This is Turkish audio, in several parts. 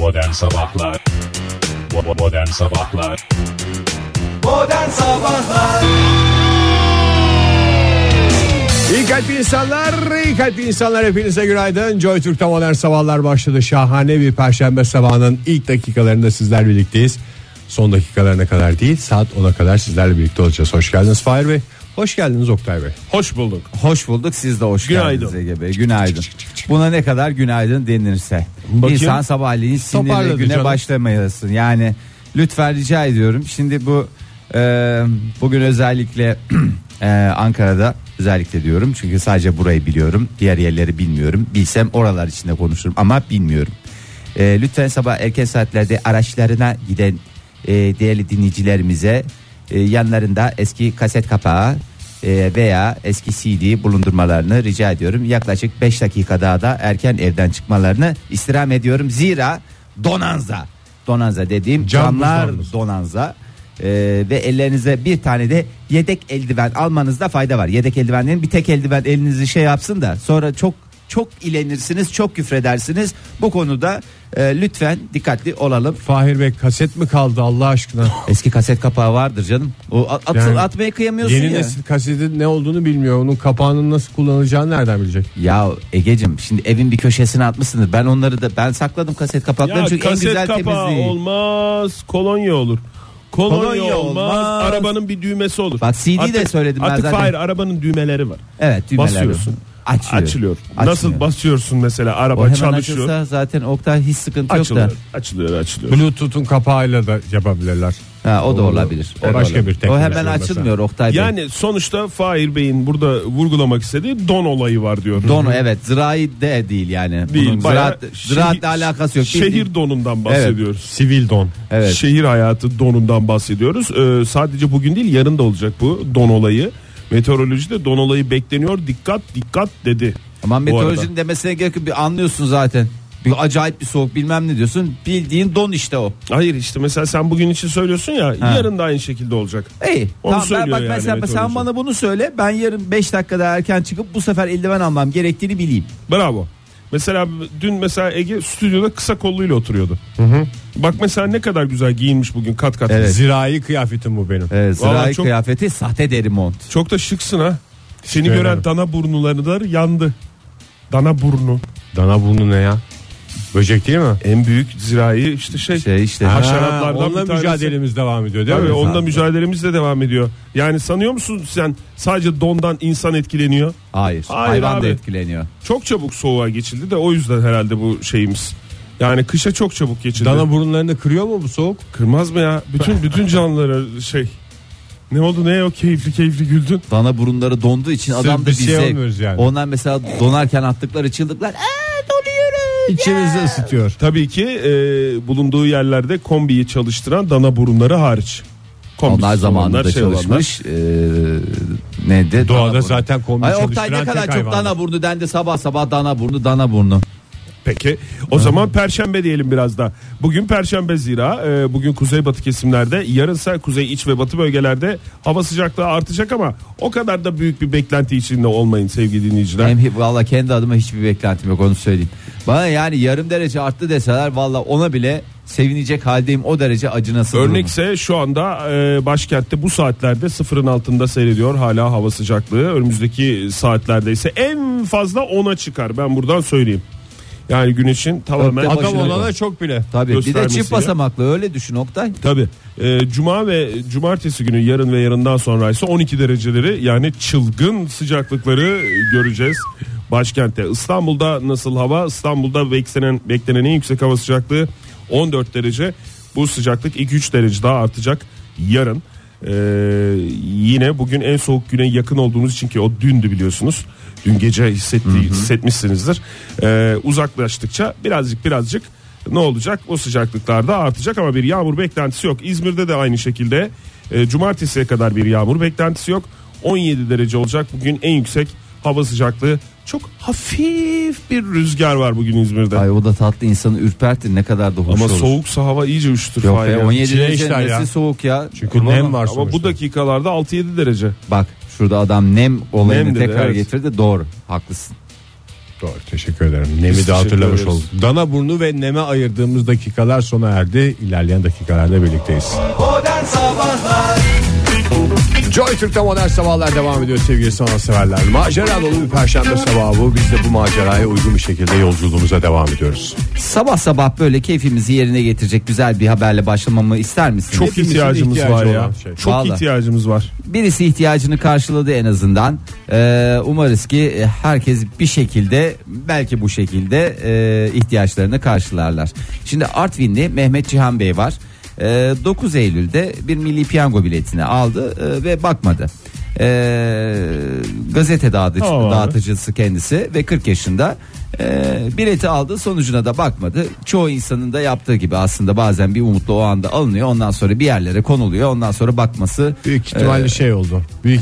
Modern Sabahlar Modern Sabahlar Modern Sabahlar İyi kalpli insanlar, iyi kalpli insanlar hepinize günaydın. Joy Türk'te modern sabahlar başladı. Şahane bir perşembe sabahının ilk dakikalarında sizler birlikteyiz. Son dakikalarına kadar değil, saat 10'a kadar sizlerle birlikte olacağız. Hoş geldiniz Fahir Bey. Hoş geldiniz Oktay Bey. Hoş bulduk. Hoş bulduk siz de hoş Günaydın. geldiniz Ege Bey. Günaydın. Buna ne kadar günaydın denirse. Bakayım. İnsan sabahleyin sinirli Toparladı güne canım. başlamayasın. Yani lütfen rica ediyorum. Şimdi bu e, bugün özellikle e, Ankara'da özellikle diyorum. Çünkü sadece burayı biliyorum. Diğer yerleri bilmiyorum. Bilsem oralar içinde konuşurum ama bilmiyorum. E, lütfen sabah erken saatlerde araçlarına giden e, değerli dinleyicilerimize e, yanlarında eski kaset kapağı e, veya eski CD bulundurmalarını rica ediyorum. Yaklaşık 5 dakika daha da erken evden çıkmalarını istirham ediyorum. Zira donanza, donanza dediğim Can camlar buzdolabı. donanza e, ve ellerinize bir tane de yedek eldiven almanızda fayda var. Yedek eldivenlerin bir tek eldiven elinizi şey yapsın da sonra çok çok ilenirsiniz, çok küfredersiniz. Bu konuda e, lütfen dikkatli olalım. Fahir Bey kaset mi kaldı Allah aşkına? Eski kaset kapağı vardır canım. O at, at- Yani atmaya kıyamıyorsun Yeni ya. nesil kasetin ne olduğunu bilmiyor. Onun kapağının nasıl kullanılacağını nereden bilecek? Ya Egecim şimdi evin bir köşesine atmışsınız. Ben onları da ben sakladım kaset kapaklarını Ya çünkü en kaset güzel kapağı temizliği. olmaz, kolonya olur. Kolonya, Kolonya olmaz, olmaz. arabanın bir düğmesi olur. Bak, CD de söyledim ben artık zaten. hayır arabanın düğmeleri var. Evet düğmeler. Basıyorsun. Açılıyor. Açılıyor. Açılıyor. Nasıl basıyorsun mesela O araba hemen çalışıyor. açılsa zaten Oktay hiç sıkıntı yok Açılıyor, da. açılıyor, açılıyor. Bluetooth'un kapağıyla da yapabilirler. Ha, o da O- olabilir. o da başka olabilir. bir teknoloji O hemen mesela. açılmıyor Oktay Bey. Yani sonuçta Fahir Bey'in burada vurgulamak istediği don olayı var diyor. Donu evet zirai de değil yani. Değil, Bunun ziraat, ziraatle şehir- alakası yok. Şehir Bildiğin- donundan bahsediyoruz. Sivil don. Evet. Şehir hayatı donundan bahsediyoruz. Ee, sadece bugün değil yarın da olacak bu don olayı. Meteorolojide don olayı bekleniyor. Dikkat dikkat dedi. Aman meteorolojinin demesine gerek yok. Bir anlıyorsun zaten. Bir acayip bir soğuk bilmem ne diyorsun. Bildiğin don işte o. Hayır işte mesela sen bugün için söylüyorsun ya Ha. yarın da aynı şekilde olacak. İyi. Onu tamam ben söylüyor bak yani mesela sen bana bunu söyle. Ben yarın 5 dakikada erken çıkıp bu sefer eldiven almam gerektiğini bileyim. Bravo. Mesela dün mesela Ege stüdyoda kısa kolluyla oturuyordu. Bak mesela ne kadar güzel giyinmiş bugün kat kat. Evet. Zirai kıyafetim bu benim. Vallahi zirai çok- kıyafeti sahte deri mont. Çok da şıksın ha. Seni Teşekkür gören ederim. dana burnuları yandı. Dana burnu. Dana burnu ne ya? Böcek değil mi? En büyük zirai işte şey. Şey işte. Ha, haşeratlardan Ha, onunla bir tanesi. mücadelemiz devam ediyor değil Tabii mi? onunla mücadelemiz de devam ediyor. Yani sanıyor musun sen sadece dondan insan etkileniyor? Hayır. Hayır hayvan abi. da etkileniyor. Çok çabuk soğuğa geçildi de o yüzden herhalde bu şeyimiz. Yani kışa çok çabuk geçildi. Dana burunlarını kırıyor mu bu soğuk? Kırmaz mı ya? Bütün bütün canlılara şey. Ne oldu ne o keyifli keyifli güldün? Dana burunları donduğu için Sırf adam da bir bir şey olmuyoruz yani. Onlar mesela donarken attıkları çığlıklar. Aa donuyorum. İçimizi ya." ısıtıyor. Tabii ki e, bulunduğu yerlerde kombiyi çalıştıran dana burunları hariç. Kombisiz Onlar zamanında olanlar, şey olanlar. çalışmış. Ee, neydi? Doğada Dana zaten kombi Ay Oktay çalıştıran ne kadar çok hayvan. dana burnu dendi sabah sabah dana burnu dana burnu. Peki o zaman perşembe diyelim biraz da. Bugün perşembe zira e, bugün kuzeybatı kesimlerde yarınsa kuzey iç ve batı bölgelerde hava sıcaklığı artacak ama o kadar da büyük bir beklenti içinde olmayın sevgili dinleyiciler. Hem valla kendi adıma hiçbir beklentim yok onu söyleyeyim. Bana yani yarım derece arttı deseler valla ona bile sevinecek haldeyim o derece acınası. durumu. Örnekse şu anda e, başkentte bu saatlerde sıfırın altında seyrediyor hala hava sıcaklığı. Önümüzdeki saatlerde ise en fazla 10'a çıkar ben buradan söyleyeyim. Yani güneşin tamamen Öpte Adam olana çok bile. Tabii bir de çift basamaklı öyle düşün Oktay. Tabi. Cuma ve cumartesi günü yarın ve yarından sonra ise 12 dereceleri yani çılgın sıcaklıkları göreceğiz. Başkentte İstanbul'da nasıl hava? İstanbul'da beklenen, beklenen en yüksek hava sıcaklığı 14 derece. Bu sıcaklık 2-3 derece daha artacak yarın. Ee, yine bugün en soğuk güne yakın olduğumuz için ki o dündü biliyorsunuz. Dün gece hissetti, hissetmişsinizdir. Ee, uzaklaştıkça birazcık birazcık ne olacak? O sıcaklıklarda artacak ama bir yağmur beklentisi yok. İzmir'de de aynı şekilde e, cumartesiye kadar bir yağmur beklentisi yok. 17 derece olacak bugün en yüksek hava sıcaklığı. Çok hafif bir rüzgar var bugün İzmir'de. Ay o da tatlı insanı ürpertir ne kadar da hoş ama olur. soğuksa hava iyice üşütür. Yok be ya. 17 İçine derece nesi ya. soğuk ya. Çünkü Kurban nem var Ama bu sonuçta. dakikalarda 6-7 derece. Bak şurada adam nem olayını Nem dedi, tekrar evet. getirdi doğru haklısın. Doğru teşekkür ederim. Nemi de teşekkür hatırlamış olduk. Dana burnu ve neme ayırdığımız dakikalar sona erdi. İlerleyen dakikalarda birlikteyiz. Modern Sabahlar Joy Türk'te modern sabahlar devam ediyor sevgili sanatseverler. Macera dolu bir perşembe sabahı bu. Biz de bu maceraya uygun bir şekilde yolculuğumuza devam ediyoruz. Sabah sabah böyle keyfimizi yerine getirecek güzel bir haberle başlamamı ister misiniz? Çok Hepimizin ihtiyacımız ihtiyacı var ya. olan şey. Çok Vallahi. ihtiyacımız var. Birisi ihtiyacını karşıladı en azından. Ee, umarız ki e, herkes bir şekilde belki bu şekilde e, ihtiyaçlarını karşılarlar. Şimdi Artvinli Mehmet Cihan Bey var. Ee, 9 Eylül'de bir milli piyango biletini aldı e, ve bakmadı. Ee, gazete dağıtıcı, dağıtıcısı kendisi ve 40 yaşında Ee, bileti aldı sonucuna da bakmadı. Çoğu insanın da yaptığı gibi aslında bazen bir umutla o anda alınıyor ondan sonra bir yerlere konuluyor ondan sonra bakması Büyük ihtimalle Ee, şey oldu. Büyük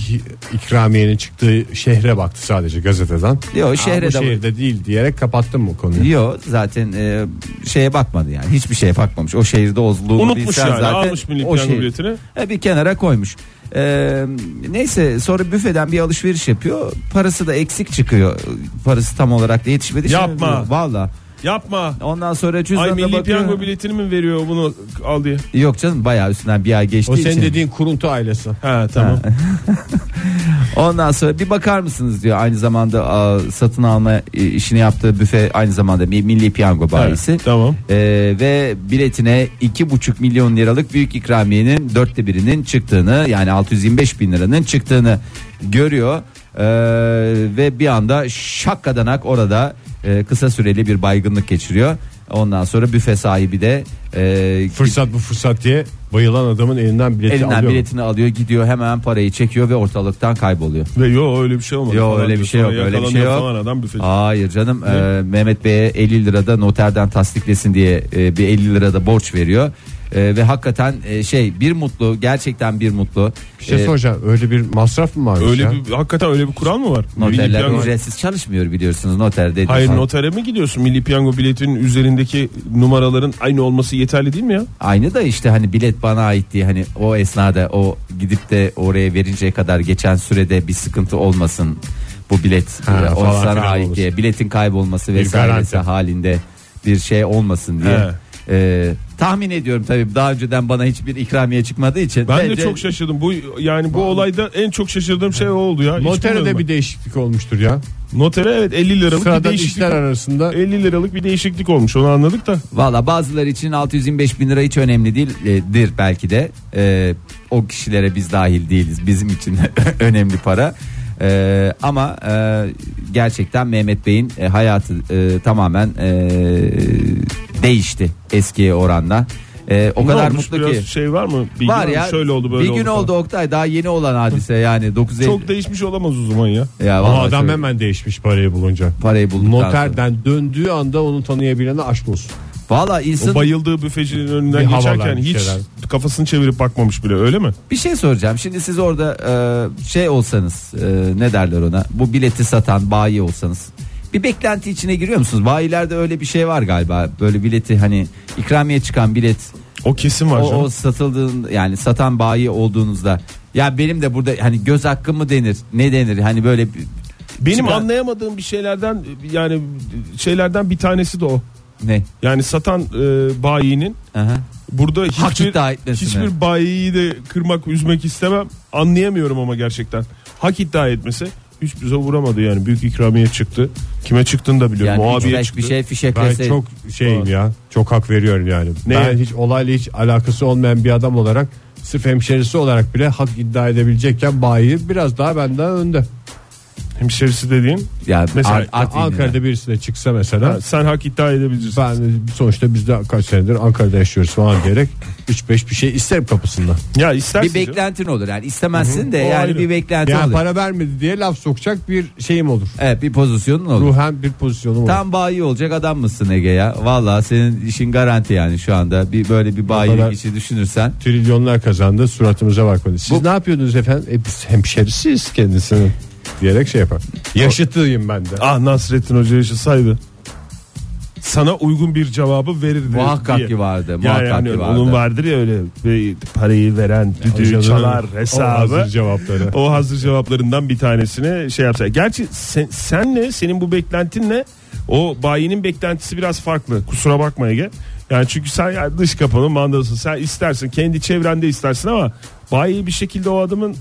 ikramiyenin çıktığı şehre baktı sadece gazeteden. Yok, şehre bu de- şehirde değil diyerek kapattım mı konuyu? Yok zaten e, şeye bakmadı yani hiçbir şeye bakmamış. O şehirde olduğunu Unutmuş bilsen yani zaten almış milli o piyango şehir- biletini. E, bir kenara koymuş. E, neyse sonra büfeden bir alışveriş yapıyor. Parası da eksik çıkıyor. Parası tam olarak da yetişmedi. Yapma. Valla. Yapma. Ondan sonra Ay cüzdanına milli bakıyor. piyango biletini mi veriyor bunu al diye. Yok canım bayağı üstünden bir ay geçtiği O için. senin dediğin kuruntu ailesi. Ha tamam. Ondan sonra bir bakar mısınız diyor. Aynı zamanda a, satın alma e, işini yaptığı büfe aynı zamanda bir milli piyango bayisi. Evet, tamam. Ee, ve biletine iki buçuk milyon liralık büyük ikramiyenin dörtte birinin çıktığını yani 625 bin liranın çıktığını görüyor. Ee, ve bir anda şakkadanak orada e, kısa süreli bir baygınlık geçiriyor. Ondan sonra büfe sahibi de e, Fırsat bu fırsat diye bayılan adamın elinden bileti elinden alıyor. biletini alıyor gidiyor hemen parayı çekiyor ve ortalıktan kayboluyor. Ve yo öyle bir şey olmadı. Yo, falan öyle bir diyor. şey yok, Sonra öyle bir şey yakalanıyor yok. Falan adam büfeci. Hayır canım e, Mehmet Bey'e 50 lirada noterden tasdiklesin diye e, bir 50 lirada borç veriyor. E, ve hakikaten e, şey bir mutlu gerçekten bir mutlu. Bir şey E, soracağım. Öyle bir masraf mı varmış Öyle ya? bir hakikaten öyle bir kural mı var? Milli Noterler piyango- ücretsiz çalışmıyor biliyorsunuz noter dedi. Hayır notere mi gidiyorsun? Milli piyango biletinin üzerindeki numaraların aynı olması yeterli değil mi ya? Aynı da işte hani bilet bana ait diye hani o esnada o gidip de oraya verinceye kadar geçen sürede bir sıkıntı olmasın. Bu bilet Ha, e, o falan sana filan ait olmasın. diye biletin kaybolması vesairesi garanti. halinde bir şey olmasın diye. He. E, tahmin ediyorum tabii daha önceden bana hiçbir ikramiye çıkmadığı için. Ben de bence- çok şaşırdım. Bu yani bu olayda en çok şaşırdığım şey o oldu ya. Hiç Notere bilmiyordum de ben. bir değişiklik olmuştur ya. Notere evet 50 liralık bir Sıradan değişiklik. işler arasında 50 liralık bir değişiklik olmuş onu anladık da. Valla bazıları için 625 bin lira hiç önemli değildir belki de. Ee, o kişilere biz dahil değiliz. Bizim için önemli para. Ee, ama e, gerçekten Mehmet Bey'in e, hayatı e, tamamen e, değişti eskiye oranla. E, o Ne kadar olmuş? mutlu Biraz ki. şey var mı? Bilgi Var mı? ya. Şöyle oldu böyle bir gün falan. oldu Oktay daha yeni olan hadise yani 9 Eylül. Çok değişmiş olamaz o zaman ya. ya ama adam şöyle hemen değişmiş parayı bulunca. parayı bulduktan sonra. Noterden döndüğü anda onu tanıyabilene aşk olsun. Valla insan O bayıldığı büfecinin önünden Bir geçerken hiç şeyler. kafasını çevirip bakmamış bile öyle mi? Bir şey soracağım. Şimdi siz orada e, şey olsanız e, ne derler ona? Bu bileti satan bayi olsanız. Bir beklenti içine giriyor musunuz? Bayilerde öyle bir şey var galiba. Böyle bileti hani ikramiye çıkan bilet O kesin var o, canım. o satıldığın yani satan bayi olduğunuzda ya benim de burada hani göz hakkı mı denir? Ne denir? Hani böyle bir- Benim çıkan- anlayamadığım bir şeylerden yani şeylerden bir tanesi de o. ne? Yani satan e, bayinin Aha. burada Hak hiçbir, iddia hiçbir bayiyi de kırmak üzmek istemem. Anlayamıyorum ama gerçekten. Hak iddia etmesi hiçbir vuramadı yani büyük ikramiye çıktı. Kime çıktığını da biliyorum. Yani o üç abiye beş çıktı. bir şey Ben verse- çok şeyim ya. Çok hak veriyorum yani. Ne? Ben hiç olayla hiç alakası olmayan bir adam olarak sırf hemşerisi olarak bile hak iddia edebilecekken bayi biraz daha benden önde. Hemşerisi dediğin ya Mesela Ar- Artvin'de. Ankara'da birisi de çıksa mesela ha, sen hak iddia edebilirsin. ben sonuçta biz de kaç senedir Ankara'da yaşıyoruz falan diyerek 3-5 bir şey isterim kapısında. Ya istersin. bir canım. beklentin olur yani istemezsin de O yani ayrı. bir beklentin Yani olur. para vermedi diye laf sokacak bir şeyim olur. Evet bir pozisyonun olur. Ruhen bir pozisyonum olur. Tam bayi olacak adam mısın Ege ya? Vallahi senin işin garanti yani şu anda. Bir böyle bir bayilik işi düşünürsen. Trilyonlar kazandı suratımıza bakmadı. Siz Bu- ne yapıyordunuz efendim? E biz hemşerisiyiz kendisinin diyerek şey yapar. Yaşıtıyım ben de. Ah Nasrettin Hoca yaşasaydı. sana uygun bir cevabı verirdi. Muhakkak diye. ki vardı, Yani muhakkak hani ki vardı. onun vardır ya öyle ve parayı veren düdüğü çalar o hesabı. hazır cevapları. O hazır cevaplarından bir tanesini şey yapsa. Gerçi sen, senle senin bu beklentinle o bayinin beklentisi biraz farklı. Kusura bakma Ege. Yani çünkü sen yani dış kapının mandalısın. Sen istersin kendi çevrende istersin ama bayi bir şekilde o adamın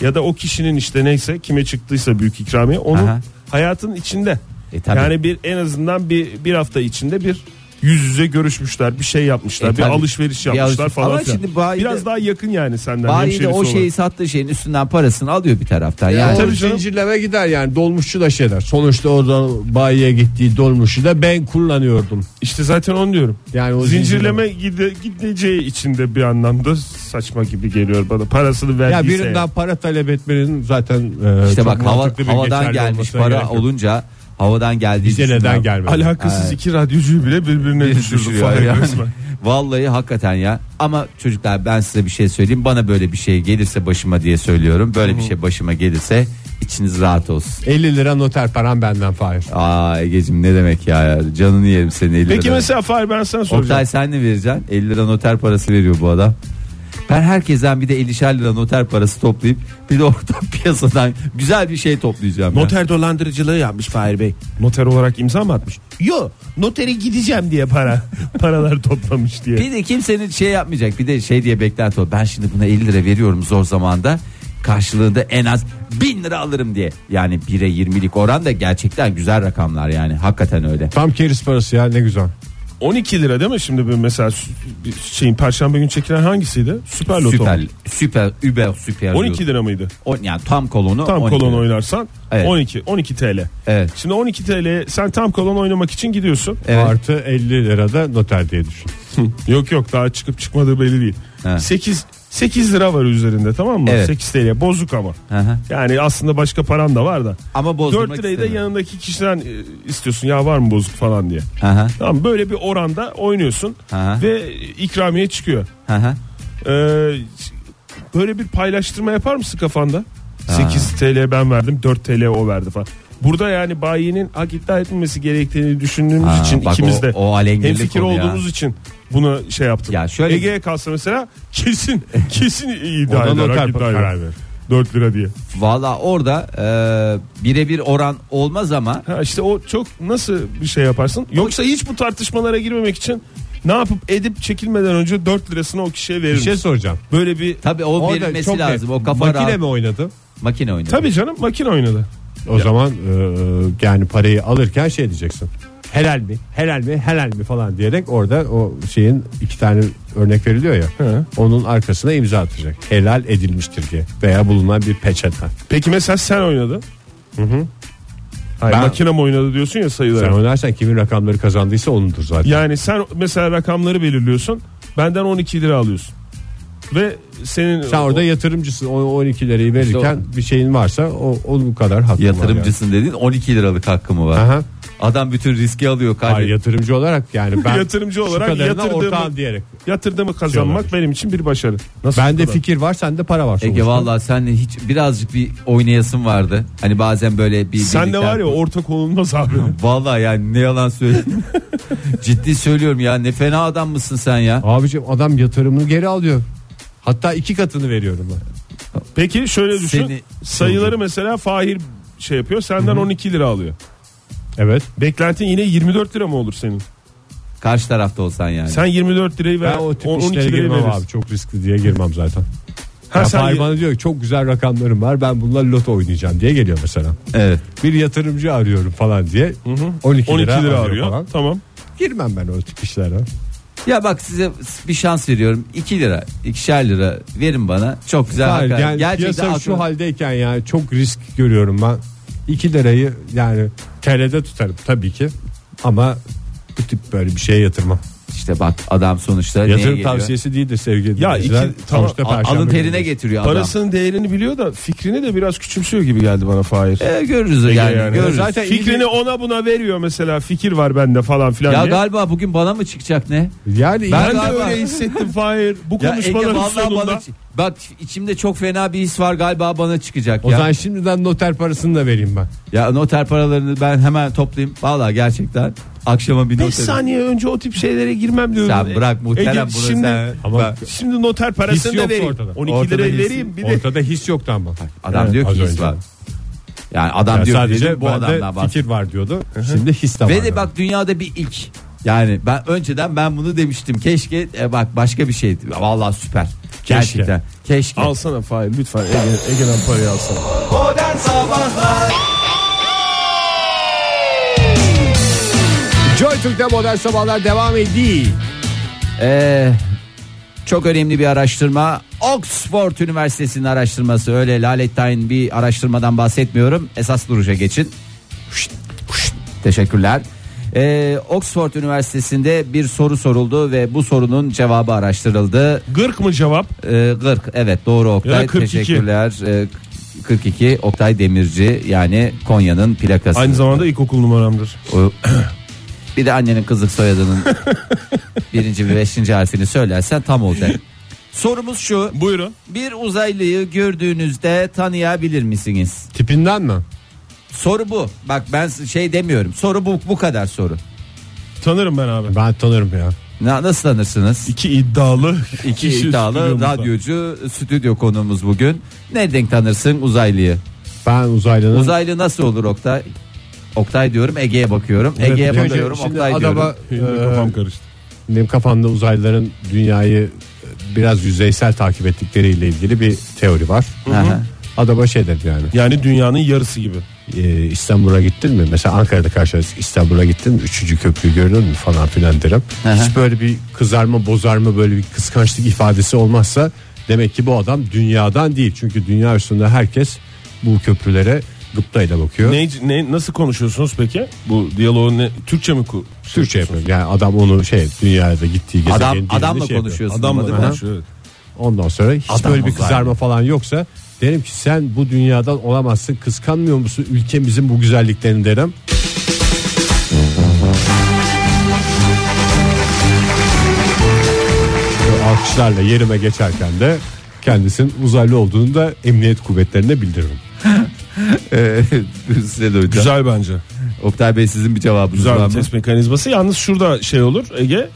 ya da o kişinin işte neyse kime çıktıysa büyük ikramiye onun Aha. hayatın içinde. E, tabii. yani bir en azından bir bir hafta içinde bir yüz yüze görüşmüşler, bir şey yapmışlar, E, bir tabii. alışveriş Bir yapmışlar alışveriş- falan Ama filan. şimdi bayi de- Biraz daha yakın yani senden. Bayi de o şeyi olarak. sattığı şeyin üstünden parasını alıyor bir taraftan. Yani Yani Tabii zincirleme gider yani dolmuşçu da şeyler. Sonuçta oradan bayiye gittiği dolmuşu da ben kullanıyordum. İşte zaten onu diyorum. Yani o Zincirleme gide, gideceği için de bir anlamda saçma gibi geliyor bana. Parasını Ya verdiyse. birinden para talep etmenin zaten e, işte çok bak hava, bir havadan gelmiş para olunca havadan geldiği bize neden gelmedi? Alakasız Evet. iki radyocuyu bile birbirine Bir düşürdü. düşürüyor Fahir yani. resmen. Vallahi hakikaten ya. Ama çocuklar ben size bir şey söyleyeyim. Bana böyle bir şey gelirse başıma diye söylüyorum. Böyle bir şey başıma gelirse içiniz rahat olsun. 50 lira noter param benden Fahir. Aa Ege'cim ne demek ya, canını yerim senin 50 Peki lira. mesela Fahir ben sana soracağım. Oktay sen ne vereceksin? 50 lira noter parası veriyor bu adam. Ben herkesten bir de 50'şer lira noter parası toplayıp bir de orta piyasadan güzel bir şey toplayacağım. ya. Noter dolandırıcılığı yapmış Fahir Bey. Noter olarak imza mı atmış? Yo notere gideceğim diye para paralar toplamış diye. Bir de kimsenin şey yapmayacak. Bir de şey diye beklenti o. Ben şimdi buna 50 lira veriyorum zor zamanda. Karşılığında en az 1000 lira alırım diye. Yani 1'e 20'lik oran da gerçekten güzel rakamlar yani. Hakikaten öyle. Tam keriz parası ya ne güzel. 12 lira değil mi şimdi bir mesela bir şeyin perşembe gün çekilen hangisiydi? Süper Loto. Süper, mu? süper, über, süper. 12 lira mıydı? O, yani tam kolonu. Tam 12 kolon lira. oynarsan Evet. 12 12 TL. Evet. Şimdi 12 TL sen tam kolon oynamak için gidiyorsun. Evet. Artı 50 lira da noter diye düşün. Yok yok daha çıkıp çıkmadığı belli değil. Ha. 8 8 lira var üzerinde tamam mı? Evet. 8 TL bozuk ama. Hı. Yani aslında başka paran da var da. Ama bozdurmak 4 lirayı da istemiyorum. yanındaki kişiden e, istiyorsun ya var mı bozuk falan diye. Hı. Tamam böyle bir oranda oynuyorsun Aha. ve ikramiye çıkıyor. Ee, böyle bir paylaştırma yapar mısın kafanda? 8 TL ben verdim 4 TL o verdi falan. Burada yani bayinin hak iddia etmemesi gerektiğini düşündüğümüz Ha, için bak ikimiz o- de o alengirli hemfikir konu ya. olduğumuz için bunu şey yaptım. Ya şöyle- Ege'ye kalsa mesela kesin kesin iddia Orada eder. noter iddia karar eder. verir. 4 lira diye. Valla orada e, birebir oran olmaz ama Ha işte o çok nasıl bir şey yaparsın? Yoksa hiç bu tartışmalara girmemek için ne yapıp edip çekilmeden önce 4 lirasını o kişiye verir Bir şey soracağım. Böyle bir tabii o verilmesi lazım. net. O kafa Makine rahat. mi oynadı? Makine oynadı. tabii canım makine oynadı. O zaman e, yani parayı alırken şey diyeceksin. Helal mi? Helal mi? Helal mi falan diyerek orada o şeyin iki tane örnek veriliyor ya. Hı. Onun arkasına imza atacak. Helal edilmiştir diye veya bulunan bir peçete. Peki mesela sen oynadın. Hayır, Ben- makine mi oynadı diyorsun ya sayıları. Sen oynarsan kimin rakamları kazandıysa onundur zaten. Yani sen mesela rakamları belirliyorsun. Benden 12 lira alıyorsun. Ve senin Sen orada yatırımcısın. O 12 lirayı verirken bir şeyin varsa o onun kadar hakkın var. Yatırımcısın dedin 12 liralık hakkımı var. Yani. Aha. Adam bütün riski alıyor Hayır, kardeşim. yatırımcı olarak yani ben Yatırımcı olarak yatırdığımı- ortağım diyerek. yatırdığımı kazanmak olabilir. benim için bir başarı. Nasıl Bende kadar? fikir var sende para var. Ege sonuçta. valla senle hiç birazcık bir oynayasın vardı. Hani bazen böyle bir Sen de var ya ortak olunmaz abi. Valla yani ne yalan söyleyeyim. Ciddi söylüyorum ya ne fena adam mısın sen ya. Abicim adam yatırımını geri alıyor. Hatta iki katını veriyorum ben. Peki şöyle düşün. Seni- Sayıları mesela Fahir şey yapıyor. Senden 12 lira alıyor. Evet. Beklentin yine 24 lira mı olur senin? Karşı tarafta olsan yani. Sen 24 lirayı ver. Ben o tip 12 işlere girmem abi. Çok riskli diye girmem zaten. Ha, Ya sen bana diyor ki çok güzel rakamlarım var ben bunlar loto oynayacağım diye geliyor mesela. Evet. Bir yatırımcı arıyorum falan diye 12, 12 lira, lira arıyor arıyor. falan. Tamam. Girmem ben o tip işlere. Ya bak size bir şans veriyorum. 2 lira, 2'şer lira verin bana. Çok güzel. Hayır, yani Gerçekten piyasa şu aklı- haldeyken yani çok risk görüyorum ben. 2 lirayı yani TL'de tutarım tabii ki. Ama bu tip böyle bir şeye yatırmam. İşte bak adam sonuçta neye Yatırım geliyor? tavsiyesi değildir sevgili Ya dinleyiciler. iki- tamam, Sonuçta Perşembe Alın terine günüdür. getiriyor adam. Parasının değerini biliyor da fikrini de biraz küçümsüyor gibi geldi bana Fahir. E, görürüz Ege yani, yani. görürüz. Zaten Fikrini ona buna veriyor mesela fikir var bende falan filan ya diye. galiba bugün bana mı çıkacak ne? Yani Ben ben de galiba- öyle hissettim Fahir. Bu Ya Ege konuşmaların vallahi sonunda. bana çı- Bak içimde çok fena bir his var galiba bana çıkacak o ya. zaman şimdiden noter parasını da vereyim ben. Ya noter paralarını ben hemen toplayayım. Vallahi gerçekten. Akşama bir 5 not saniye önce o tip şeylere girmem diyorum. Sen bırak muhterem Ege, bunu şimdi, sen. Ama Şimdi noter His parasını da yoktu vereyim. ortada. 12 Ortada lira his- vereyim bir de. Ortada his yoktu ama. adam Evet, diyor az ki his önce. var. Yani adam Yani diyor ki sadece bu adamdan bende bahsediyor. fikir var diyordu. Şimdi his de var. Ve de bak dünyada bir ilk. Yani ben önceden ben bunu demiştim. Keşke e, bak başka bir şeydi. Vallahi süper. Gerçekten. Keşke. Alsana Fahir lütfen Ege, Ege'den parayı alsana. Modern Sabahlar Türk'te modern sabahlar devam ediyor. Ee, çok önemli bir araştırma. Oxford Üniversitesi'nin araştırması. Öyle lalettayn bir araştırmadan bahsetmiyorum. Esas duruşa geçin. Huşt, huşt. Teşekkürler. Ee, Oxford Üniversitesi'nde bir soru soruldu ve bu sorunun cevabı araştırıldı. Gırk mı cevap? Ee, 40 evet doğru Oktay da 42. teşekkürler. Ee, 42 Oktay Demirci yani Konya'nın plakası. Aynı zamanda ilkokul numaramdır. O- bir de annenin kızlık soyadının birinci ve beşinci harfini söylersen tam olacak. Sorumuz şu. Buyurun. Bir uzaylıyı gördüğünüzde tanıyabilir misiniz? Tipinden mi? Soru bu. Bak ben şey demiyorum. Soru bu bu kadar soru. Tanırım ben abi. Ben tanırım ya. Na- Nasıl tanırsınız? İki iddialı. İki kişi iddialı stüdyomuzda. radyocu stüdyo konuğumuz bugün. Nereden tanırsın uzaylıyı? Ben uzaylının Uzaylı nasıl olur Oktay? Oktay diyorum Ege'ye bakıyorum. Evet, Ege'ye önce bakıyorum şimdi Oktay adama- diyorum. Benim de kafam karıştı. benim kafamda uzaylıların dünyayı biraz yüzeysel takip ettikleriyle ilgili bir teori var. Aha. Adama şey dedi yani. Yani dünyanın yarısı gibi. e, İstanbul'a gittin mi? Mesela Ankara'da karşılaştık. İstanbul'a gittin mi? Üçüncü köprüyü gördün mü falan filan derim. Hiç böyle bir kızarma bozarma böyle bir kıskançlık ifadesi olmazsa demek ki bu adam dünyadan değil. Çünkü dünya üstünde herkes bu köprülere gıptayla bakıyor. Ne, ne, nasıl konuşuyorsunuz peki? Bu diyaloğu ne, Türkçe mi? ku- Türkçe yapıyor. Yani adam onu şey dünyada gittiği gezegen Adam dilinde adamla şey yapıyor. konuşuyorsun. Adamla ama değil mi? konuşuyor. evet. Ondan sonra hiç Adam böyle bir uzaylı. kızarma falan yoksa derim ki sen bu dünyadan olamazsın. Kıskanmıyor musun ülkemizin bu güzelliklerini derim. Ve alkışlarla yerime geçerken de kendisinin uzaylı olduğunu da emniyet kuvvetlerine bildiririm. Ee, Size de hocam. Güzel bence. Oktay Bey sizin bir cevabınız Güzel var bir mı? test mekanizması. Yalnız şurada şey olur Ege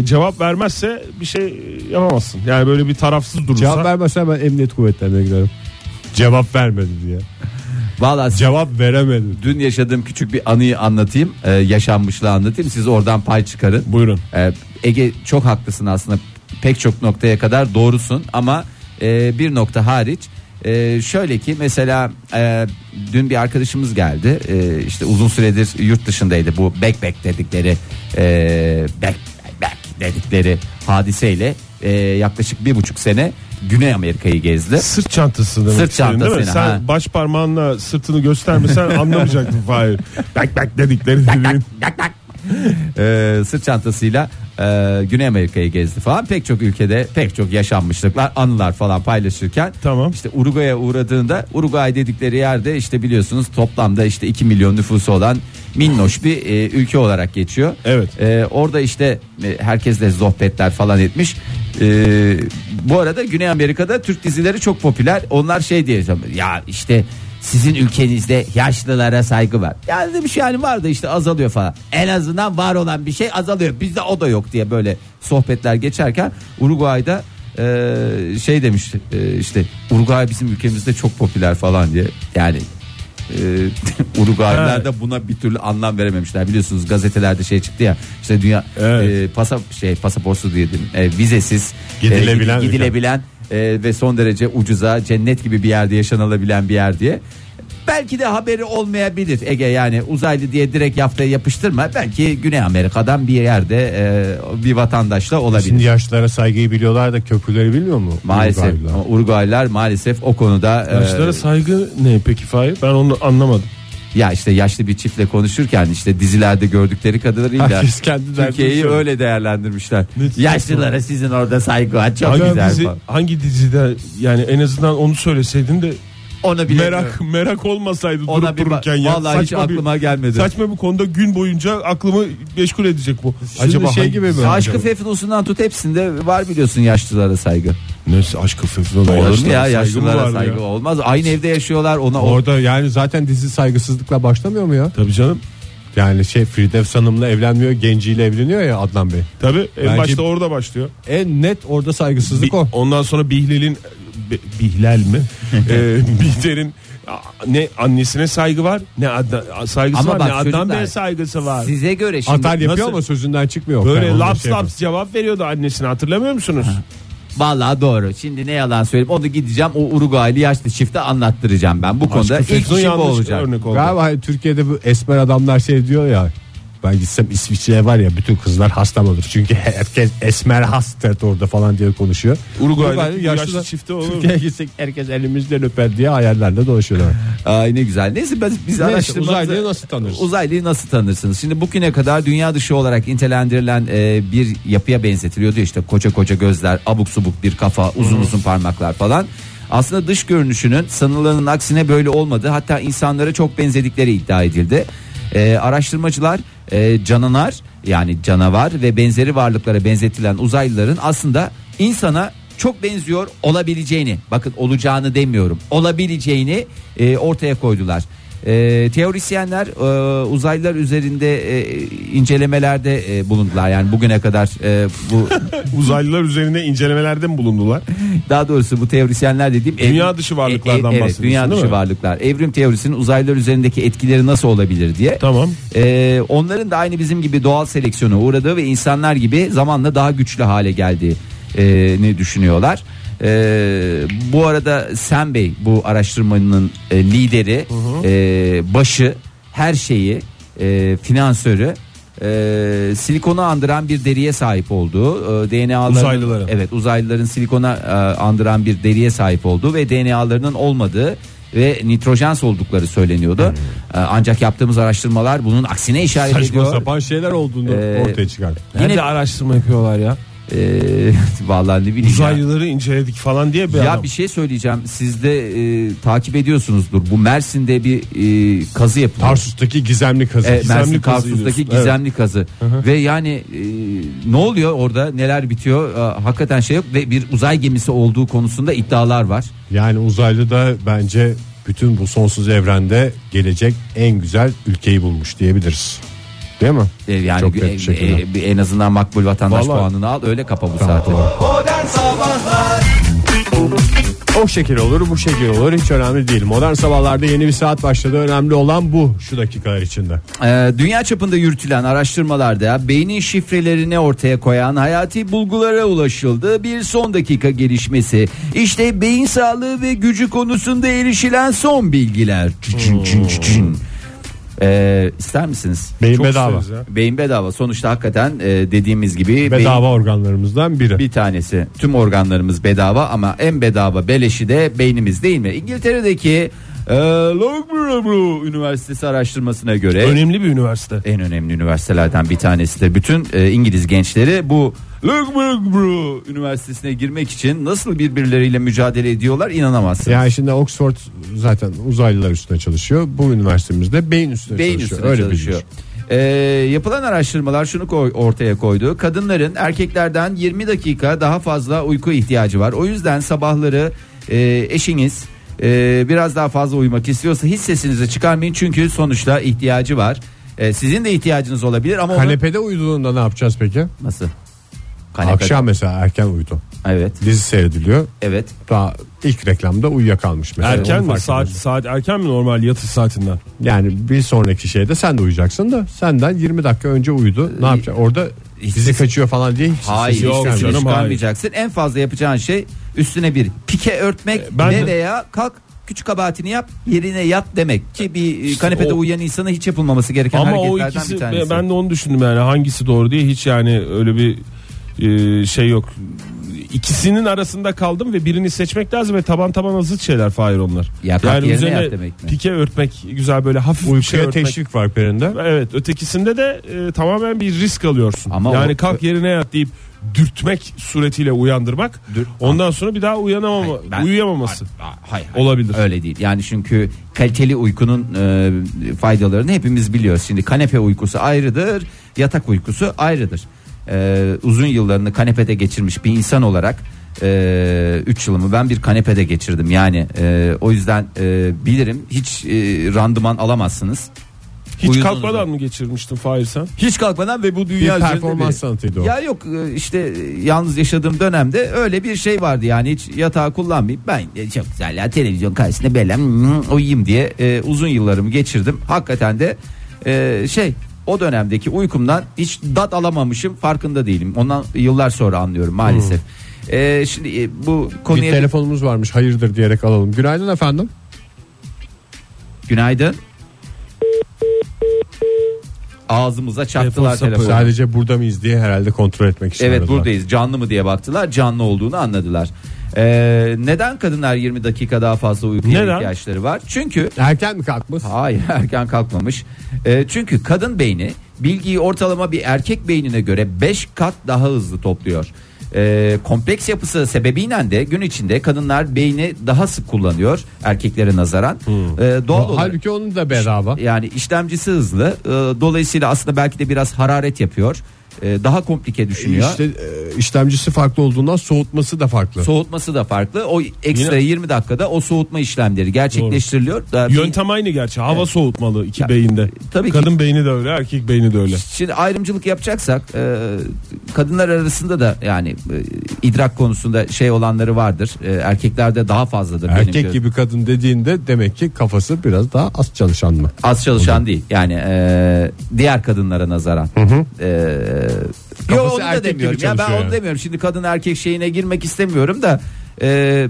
e, cevap vermezse bir şey yapamazsın. Yani böyle bir tarafsız durursa. Cevap vermezse ben emniyet kuvvetlerine giderim. Cevap vermedi diye. Vallahi Cevap veremedi. dün yaşadığım küçük bir anıyı anlatayım. Ee, yaşanmışlığı anlatayım. Siz oradan pay çıkarın. Buyurun. Ee, Ege çok haklısın aslında. Pek çok noktaya kadar doğrusun ama e, bir nokta hariç. E, şöyle ki mesela e, dün bir arkadaşımız geldi. E, işte uzun süredir yurt dışındaydı. Bu backpack dedikleri e, back, back dedikleri hadiseyle e, yaklaşık bir buçuk sene Güney Amerika'yı gezdi. Sırt çantası demek Sırt değil mi? çantasıyla, Sen ha. baş parmağınla sırtını göstermesen anlamayacaktın Fahir. Bak bak dedikleri dediğin. e, sırt çantasıyla e, Güney Amerika'yı gezdi falan. Pek çok ülkede pek çok yaşanmışlıklar, anılar falan paylaşırken Tamam. işte Uruguay'a uğradığında Uruguay dedikleri yerde işte biliyorsunuz toplamda işte 2 milyon nüfusu olan minnoş bir e, ülke olarak geçiyor. Evet. E, orada işte e, herkesle sohbetler falan etmiş. E, bu arada Güney Amerika'da Türk dizileri çok popüler. Onlar şey diye ya işte sizin ülkenizde yaşlılara saygı var. Yani demiş yani var da işte azalıyor falan. En azından var olan bir şey azalıyor. Bizde o da yok diye böyle sohbetler geçerken Uruguay'da e, şey demiş e, işte Uruguay bizim ülkemizde çok popüler falan diye. Yani e, Uruguaylılar da buna bir türlü anlam verememişler. Biliyorsunuz gazetelerde şey çıktı ya işte dünya Evet. e, pasa, şey pasaportsuz diyelim e, vizesiz Gidilebilen e, gidi- gidilebilen e, ve son derece ucuza cennet gibi bir yerde yaşanılabilen bir yer diye. Belki de haberi olmayabilir Ege yani uzaylı diye direkt yaftaya yapıştırma. Belki Güney Amerika'dan bir yerde e, bir vatandaşla olabilir. Şimdi yaşlılara saygıyı biliyorlar da köprüleri bilmiyor mu? maalesef Uruguaylılar? maalesef o konuda e, Yaşlara saygı ne peki Fahir? Ben onu anlamadım. Ya işte yaşlı bir çiftle konuşurken işte dizilerde gördükleri kadarıyla Herkes kendi Türkiye'yi öyle değerlendirmişler. Ne- Yaşlılara sizin orada saygı var çok hangi güzel. dizi, falan. hangi dizide yani en azından onu söyleseydin de Onu bile merak merak olmasaydı Ona durup bir bak- dururken ya. vallahi hiç bir- aklıma gelmedi. Saçma bir konuda gün boyunca aklımı meşgul edecek bu. Şimdi şey hangi- gibi mi? Aşkı Fefnusundan tut hepsinde var biliyorsun yaşlılara saygı. Neyse aşkı olan Olur mu ya yaşlılara saygı ya? olmaz. Aynı evde yaşıyorlar ona o Orada yani zaten dizi saygısızlıkla başlamıyor mu ya? Tabii canım. Yani şey Firdevs Hanım'la evlenmiyor genciyle evleniyor ya Adnan Bey. Tabii en Bence- başta orada başlıyor. En net orada saygısızlık Bi- o. ondan sonra Bihlal'in Bi- Bihlal mi? ee, Bihter'in ne annesine saygı var ne Adnan, saygısı Ama var bak ne Adnan çocuklar, Bey'e saygısı var. Size göre şimdi Atar yapıyor nasıl- ama sözünden çıkmıyor. Böyle onu laps şey yapayım. laps cevap veriyordu annesine hatırlamıyor musunuz? Vallahi doğru. Şimdi ne yalan söyleyeyim. Onu gideceğim o Uruguaylı yaşlı çifte anlattıracağım ben. Bu konuda ilk Fethullah işim bu yanlış olacak. örnek oldu. Galiba hani Türkiye'de bu esmer adamlar şey diyor ya. Ben gitsem İsviçre'ye var ya bütün kızlar hastam olur. Çünkü herkes esmer hastır orada falan diye konuşuyor. Uruguay'daki yaşlı da çifte olur? Türkiye'ye gitsek herkes elimizden öper diye hayallerle dolaşıyorlar. Ay ne güzel. Neyse biz, biz araştırmamızı- uzaylıyı nasıl tanırsınız? Uzaylıyı nasıl tanırsınız? Şimdi bugüne kadar dünya dışı olarak nitelendirilen e, bir yapıya benzetiliyordu. işte koca koca gözler, abuk subuk bir kafa, uzun uzun parmaklar falan. Aslında dış görünüşünün sanılanın aksine böyle olmadı. Hatta insanlara çok benzedikleri iddia edildi. E, araştırmacılar e, canavar yani canavar ve benzeri varlıklara benzetilen uzaylıların aslında insana çok benziyor olabileceğini bakın olacağını demiyorum olabileceğini e, ortaya koydular. E, teorisyenler e, uzaylılar üzerinde e, incelemelerde e, bulundular yani bugüne kadar e, bu Uzaylılar üzerinde incelemelerde mi bulundular? daha doğrusu bu teorisyenler dediğim Dünya dışı varlıklardan evet, bahsediyorsun, dünya değil dışı mi? varlıklar evrim teorisinin uzaylılar üzerindeki etkileri nasıl olabilir diye Tamam. Ee, onların da aynı bizim gibi doğal seleksiyona uğradığı ve insanlar gibi zamanla daha güçlü hale geldiğini düşünüyorlar. Ee, bu arada Sen Bey bu araştırmanın e, lideri, e, başı, her şeyi, e, finansörü. e, silikonu andıran bir deriye sahip olduğu e, DNA'ların Uzaylıların. evet uzaylıların silikona e, andıran bir deriye sahip olduğu ve DNA'larının olmadığı ve nitrojen soldukları söyleniyordu. E, ancak yaptığımız araştırmalar bunun aksine işaret Saçma ediyor. sapan şeyler olduğunu Ee, ortaya çıkardı. Yine- Yine araştırma yapıyorlar ya. E, vallahi ne bileyim. ya. Uzaylıları inceledik falan diye bir Ya adam. bir şey söyleyeceğim. Siz de e, takip ediyorsunuzdur. Bu Mersin'de bir e, kazı yapılıyor. Tarsus'taki gizemli kazı. E, Gizemli Mersin kazı Tarsus'taki diyorsun. gizemli kazı. Ve yani e, ne oluyor orada? Neler bitiyor? E, hakikaten şey yok ve bir uzay gemisi olduğu konusunda iddialar var. Yani uzaylı da bence bütün bu sonsuz evrende gelecek en güzel ülkeyi bulmuş diyebiliriz. Değil mi? E, yani Çok net e, bir şekilde. e, bir en azından makbul vatandaş Vallahi. puanını al öyle kapa bu saati. Modern Sabahlar O şekil olur bu şekil olur hiç önemli değil. Modern sabahlarda yeni bir saat başladı. Önemli olan bu şu dakikalar içinde. Ee, dünya çapında yürütülen araştırmalarda beynin şifrelerini ortaya koyan hayati bulgulara ulaşıldı. Bir son dakika gelişmesi. İşte beyin sağlığı ve gücü konusunda erişilen son bilgiler. Çın çın çın çın. Ee, ister misiniz? Beyin Çok bedava. isteriz ya. Beyin bedava. Sonuçta hakikaten e, dediğimiz gibi Bedava organlarımızdan biri. bir tanesi. Tüm organlarımız bedava ama en bedava beleşi de beynimiz değil mi? İngiltere'deki e, Loughborough Üniversitesi araştırmasına göre Önemli bir üniversite. en önemli üniversitelerden bir tanesidir. Bütün e, İngiliz gençleri bu Loughborough Üniversitesi'ne girmek için nasıl birbirleriyle mücadele ediyorlar inanamazsınız. Yani şimdi Oxford zaten uzaylılar üstüne çalışıyor. Bu üniversitemizde beyin üstüne Beyin çalışıyor. üstüne Öyle çalışıyor. bilmiş. Ee, yapılan araştırmalar şunu koy- ortaya koydu. Kadınların erkeklerden 20 dakika daha fazla uyku ihtiyacı var. O yüzden sabahları e, eşiniz e, biraz daha fazla uyumak istiyorsa hiç sesinizi çıkarmayın çünkü sonuçta ihtiyacı var. E, sizin de ihtiyacınız olabilir ama onu- Kanepede uyuduğunda ne yapacağız peki? nasıl? Kanepe- Akşam mesela erken uyudu. Evet. Dizi seyrediliyor. Evet. Daha ilk reklamda uyuyakalmış mesela. Erken Onu mi? fark Saat ediyorsun. saat erken mi normal yatış saatinden? Yani bir sonraki şeyde sen de uyuyacaksın da senden 20 dakika önce uyudu. Ne yapacaksın? Orada dizi kaçıyor falan diye hiç Hayır, sesi hiç yok sesini canım, çıkarmayacaksın. En fazla yapacağın şey üstüne bir pike örtmek ben ve veya kalk küçük kabahatini yap yerine yat demek ki bir e, kanepede o- uyuyan insana hiç yapılmaması gereken Ama o hareketlerden ikisi bir tanesi. ben de onu düşündüm yani hangisi doğru diye hiç yani öyle bir e, şey yok. İkisinin arasında kaldım ve birini seçmek lazım ve taban tabana zıt şeyler Fahir onlar. Ya kalk yani yerine üzerine demek mi? pike örtmek güzel böyle hafif bir şey Uykuya örtmek. teşvik var birinde. Evet ötekisinde de e, tamamen bir risk alıyorsun. Ama yani o- kalk yerine yat deyip dürtmek suretiyle uyandırmak. Dür- ondan sonra bir daha uyanamama, Hayır, ben- uyuyamaması. Hayır, hayır, hayır. Olabilir. Öyle değil. Yani çünkü kaliteli uykunun e, faydalarını hepimiz biliyoruz. Şimdi kanepe uykusu ayrıdır, yatak uykusu ayrıdır. E, uzun yıllarını kanepede geçirmiş bir insan olarak 3 yılımı ben bir kanepede geçirdim. Yani e, o yüzden e, bilirim hiç e, randıman alamazsınız. Hiç Uyudunuz kalkmadan mı geçirmiştin Fahir sen? Hiç kalkmadan ve bu Bir dünya üzerinde performans bir- sanatıydı o. Ya yok e, işte e, yalnız yaşadığım dönemde öyle bir şey vardı yani hiç yatağı kullanmayayım. Ben e, çok güzel ya televizyon karşısında böyle hmm, uyuyayım diye e, uzun yıllarımı geçirdim. Hakikaten de e, şey o dönemdeki uykumdan hiç dat alamamışım farkında değilim. Ondan yıllar sonra anlıyorum maalesef. E, şimdi e, bu Bir konuya telefonumuz varmış hayırdır diyerek alalım. Günaydın efendim. günaydın. Ağzımıza çaktılar telefonu. Sadece burada mıyız diye herhalde kontrol etmek için. Evet aradılar. buradayız canlı mı diye baktılar canlı olduğunu anladılar. Ee, neden kadınlar 20 dakika daha fazla uykuya Neden? ihtiyaçları var? Çünkü Erken mi kalkmış? hayır erken kalkmamış. Ee, çünkü kadın beyni bilgiyi ortalama bir erkek beynine göre 5 kat daha hızlı topluyor. Ee, kompleks yapısı sebebiyle de gün içinde kadınlar beyni daha sık kullanıyor erkeklere nazaran. Ee, doğal olarak Halbuki onun da bedava. yani işlemcisi hızlı. Ee, dolayısıyla aslında belki de biraz hararet yapıyor. Ee, daha komplike düşünüyor. İşte e, işlemcisi farklı olduğundan soğutması da farklı. Soğutması da farklı. O ekstra Yine- 20 dakikada o soğutma işlemleri gerçekleştiriliyor. Da bir- Yöntem aynı gerçi. Hava Evet. soğutmalı iki Ya, beyinde. tabii ki. Kadın beyni de öyle, erkek beyni de öyle. Şimdi ayrımcılık yapacaksak e, kadınlar arasında da yani e, idrak konusunda şey olanları vardır. E, erkeklerde daha fazladır. benim Erkek gördüğüm. gibi kadın dediğinde demek ki kafası biraz daha az çalışan mı? az çalışan değil. Yani e, diğer kadınlara nazaran. E, yo, Kafası onu da demiyorum. Ya ben onu demiyorum. Şimdi kadın erkek şeyine girmek istemiyorum da e,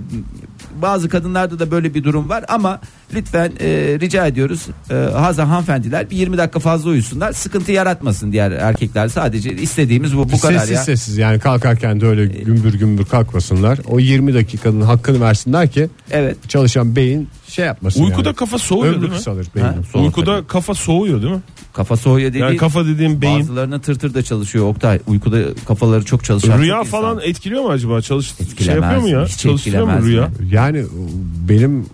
bazı kadınlarda da böyle bir durum var ama lütfen e, rica ediyoruz e, Hazan hanımefendiler bir 20 dakika fazla uyusunlar sıkıntı yaratmasın diğer erkekler sadece istediğimiz bu bu kadar sessiz ya. sessiz yani kalkarken de öyle gümbür gümbür kalkmasınlar. O 20 dakikanın hakkını versinler ki Evet. çalışan beyin şey yapmasın Uykuda yani. kafa soğuyor Ömrü değil mi? kısalır Ha, beynin. Uykuda tabii. kafa soğuyor değil mi? kafa soğuyor dediği Yani kafa dediğim beyin. bazılarının tır tır da çalışıyor Oktay uykuda kafaları çok çalışan Rüya çok insan. falan etkiliyor mu acaba? Çalış şey Etkilemez, yapıyor mu ya? hiç Çalıştırıyor mu rüya? ya. Yani benim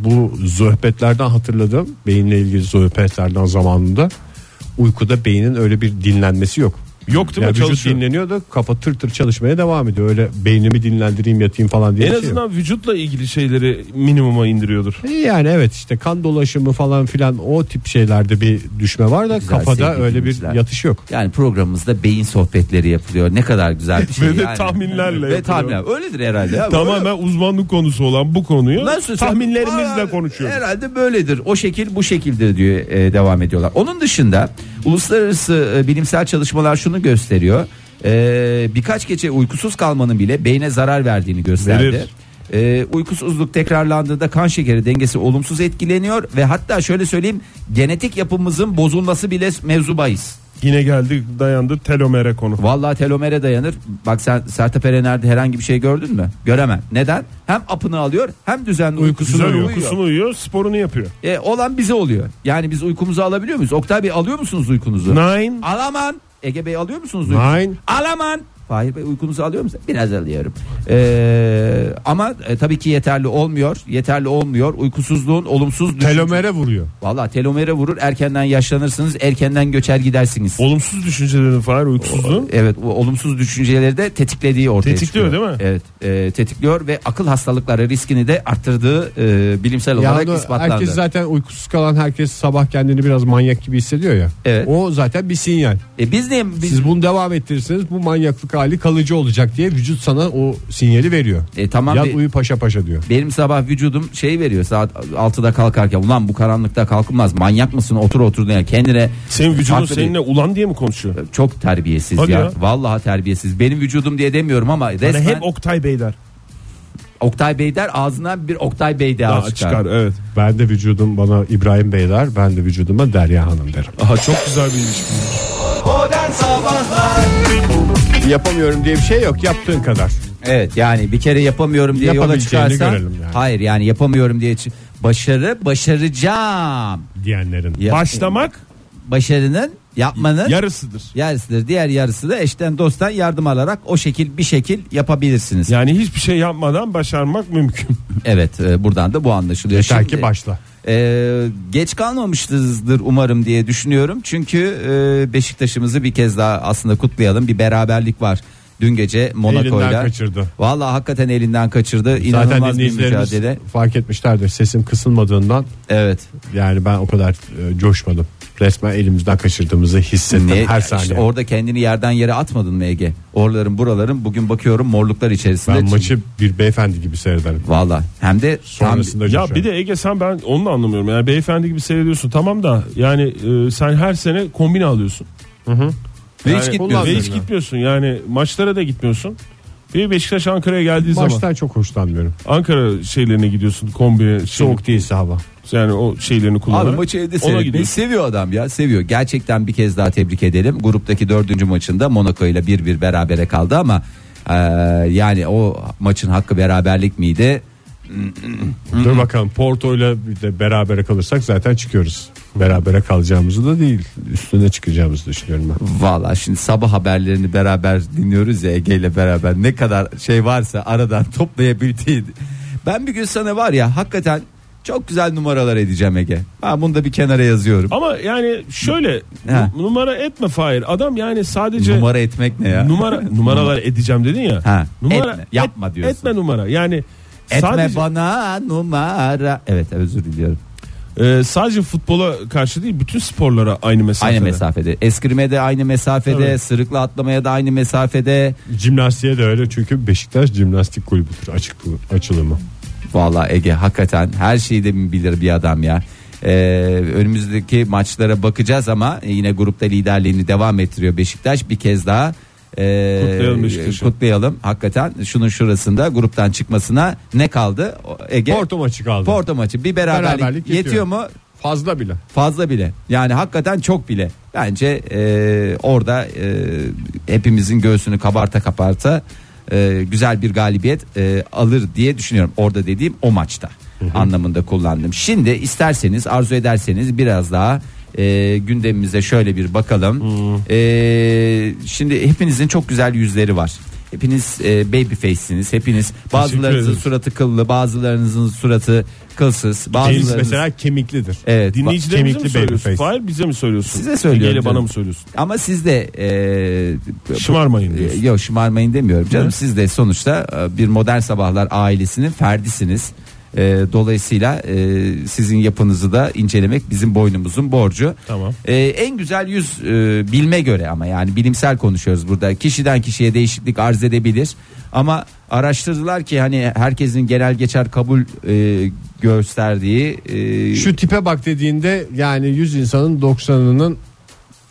bu sohbetlerden hatırladığım beyinle ilgili sohbetlerden zamanında uykuda beynin öyle bir dinlenmesi yok. Yok değil Yani mi? vücut Çalışıyor. dinleniyor da kafa tır tır çalışmaya devam ediyor. Öyle beynimi dinlendireyim yatayım falan diye En şey yok. azından vücutla ilgili şeyleri minimuma indiriyordur. Yani evet işte kan dolaşımı falan filan o tip şeylerde bir düşme var da Güzel kafada öyle bir yatış yok. Yani programımızda beyin sohbetleri yapılıyor. Ne kadar güzel bir şey. Ve yani. tahminlerle Ve tahminler. Öyledir herhalde. ya. Tamamen uzmanlık konusu olan bu konuyu Nasıl tahminlerimizle konuşuyoruz. Herhalde böyledir. O şekil bu şekildir diyor e, devam ediyorlar. Onun dışında uluslararası e, bilimsel çalışmalar şunu gösteriyor. E, birkaç gece uykusuz kalmanın bile beyne zarar verdiğini gösterdi. Verir. E, uykusuzluk tekrarlandığında kan şekeri dengesi olumsuz etkileniyor ve hatta şöyle söyleyeyim genetik yapımızın bozulması bile mevzu bahis. Yine geldi dayandı telomere konu. Vallahi telomere dayanır. Bak sen Sertab Erener'de herhangi bir şey gördün mü? Göremem. Neden? Hem apını alıyor hem düzenli uykusunu Güzel uyuyor. uykusunu uyuyor sporunu yapıyor. E, olan bize oluyor. Yani biz uykumuzu alabiliyor muyuz? Oktay Bey alıyor musunuz uykunuzu? Nine. Alaman. Ege Bey alıyor musunuz uykunuzu? Nine. Alaman. Fahir Bey uykunuzu alıyor musunuz? Biraz alıyorum. Ee, ama e, tabii ki yeterli olmuyor. Yeterli olmuyor. Uykusuzluğun olumsuz düşünce- Telomere vuruyor. Valla telomere vurur. Erkenden yaşlanırsınız. Erkenden göçer gidersiniz. Olumsuz düşüncelerin falan uykusuzluğun. Evet o olumsuz düşünceleri de tetiklediği ortaya Tetikliyor çıkıyor. değil mi? Evet e, tetikliyor ve akıl hastalıkları riskini de arttırdığı e, bilimsel olarak Yani ispatlandı. herkes zaten uykusuz kalan herkes sabah kendini biraz manyak gibi hissediyor ya. Evet. O zaten bir sinyal. E, biz niye biz, Siz bunu devam ettirirseniz bu manyaklık hali kalıcı olacak diye vücut sana o sinyali veriyor. E, tamam Yat uyu paşa paşa diyor. benim sabah vücudum şey veriyor saat 6'da kalkarken ulan bu karanlıkta kalkılmaz manyak mısın otur otur diye kendine Senin vücudun bir- seninle ulan diye mi konuşuyor? çok terbiyesiz Hadi ya. ya. Vallahi terbiyesiz. Benim vücudum diye demiyorum ama resmen hep Oktay Bey der. Oktay Bey der ağzından bir Oktay Bey Daha daha çıkar. çıkar. evet. Ben de vücudum bana İbrahim Bey der. Ben de vücuduma Derya Hanım derim. Aha çok güzel bir ilişki. Yapamıyorum diye bir şey yok. Yaptığın kadar. Evet yani bir kere yapamıyorum diye yola Yapabileceğini çıkarsan görelim yani. hayır yani yapamıyorum diye çı- başarı başaracağım. Diyenlerin. Ya- Başlamak başarının yapmanın yarısıdır. yarısıdır. Diğer yarısı da eşten dosttan yardım alarak o şekil bir şekil yapabilirsiniz. Yani hiçbir şey yapmadan başarmak mümkün. Evet e, buradan da bu anlaşılıyor. Yeter Şimdi, ki başla. E, geç kalmamışızdır umarım diye düşünüyorum. Çünkü e, Beşiktaş'ımızı bir kez daha aslında kutlayalım. Bir beraberlik var. Dün gece Monaco'yla. Elinden kaçırdı. Vallahi hakikaten elinden kaçırdı. İnanılmaz Zaten bir mücadele. fark etmişlerdir. Sesim kısılmadığından Evet. yani ben o kadar e, coşmadım. Resmen elimizden kaçırdığımızı hissettim Niye? her İşte saniye. orada kendini yerden yere atmadın mı Ege? Oraların buraların bugün bakıyorum morluklar içerisinde. ben maçı bir beyefendi gibi seyrederim. Valla hem de tam Sonrasında Ya coşuyorum. bir de Ege sen ben onu da anlamıyorum. Yani beyefendi gibi seyrediyorsun tamam da yani e, sen her sene kombine alıyorsun. ve hiç gitmiyorsun. Ve hiç gitmiyorsun yani maçlara da gitmiyorsun. Bir Beşiktaş Ankara'ya geldiği zaman Maçtan çok hoşlanmıyorum. Ankara şeylerine gidiyorsun kombine Soğuk değilse hava. yani o şeylerini kullanarak. Abi maçı evde Ona seyretmeyi seviyor adam ya seviyor. Gerçekten bir kez daha tebrik edelim. Gruptaki dördüncü maçında Monaco ile bir bir berabere kaldı ama e, yani o maçın hakkı beraberlik miydi? Dur bakalım Porto ile bir de berabere kalırsak zaten çıkıyoruz. Berabere kalacağımızı da değil. Üstüne çıkacağımızı düşünüyorum ben. Valla şimdi sabah haberlerini beraber dinliyoruz ya Ege ile beraber ne kadar şey varsa aradan toplayabildiği. Ben bir gün sana var ya hakikaten çok güzel numaralar edeceğim Ege. Ben bunu da bir kenara yazıyorum. Ama yani şöyle Ha. nu- numara etme Fahir. Adam yani sadece Numara etmek ne ya? numara numaralar edeceğim dedin ya. Ha, Numara etme, yapma diyorsun. Etme numara. Yani Etme sadece bana numara. Evet özür diliyorum. E, sadece futbola karşı değil bütün sporlara aynı mesafede. Aynı mesafede. Eskrime de aynı mesafede. Tabii. Sırıkla atlamaya da aynı mesafede. Jimnastiğe de öyle çünkü Beşiktaş jimnastik kulübüdür açık açılımı. Vallahi Ege hakikaten her şeyi de bilir bir adam ya. Ee, önümüzdeki maçlara bakacağız ama yine grupta liderliğini devam ettiriyor Beşiktaş bir kez daha. Ee, Kutlayalım Beşiktaş'ı. Kutlayalım hakikaten şunun şurasında gruptan çıkmasına ne kaldı Ege? Porto maçı kaldı. Porto maçı bir beraberlik, Beraberlik yetiyor. yetiyor. mu? Fazla bile. Fazla bile. Yani hakikaten çok bile. Bence e, orada e, hepimizin göğsünü kabarta kabarta e, güzel bir galibiyet e, alır diye düşünüyorum. Orada dediğim o maçta anlamında kullandım. Şimdi isterseniz arzu ederseniz biraz daha e, gündemimize şöyle bir bakalım. E, şimdi hepinizin çok güzel yüzleri var. Hepiniz e, baby face'siniz. Hepiniz bazılarınızın suratı kıllı, bazılarınızın suratı kılsız, bazılarınız mesela kemiklidir. Evet. Dinleyicilerimize mi söylüyorsun? babyface. Fahir bize mi söylüyorsun? Size söylüyorum Ege'yle bana canım. mı söylüyorsun? Ama siz de e, Şımarmayın e, diyorsun. Yok şımarmayın demiyorum canım. Siz de sonuçta e, bir modern sabahlar ailesinin ferdisiniz. E, dolayısıyla e, sizin yapınızı da incelemek bizim boynumuzun borcu. Tamam. E, en güzel yüz e, bilme göre ama yani bilimsel konuşuyoruz burada. Kişiden kişiye değişiklik arz edebilir. Ama araştırdılar ki hani herkesin genel geçer kabul e, gösterdiği e, Şu tipe bak dediğinde yani 100 insanın 90'ının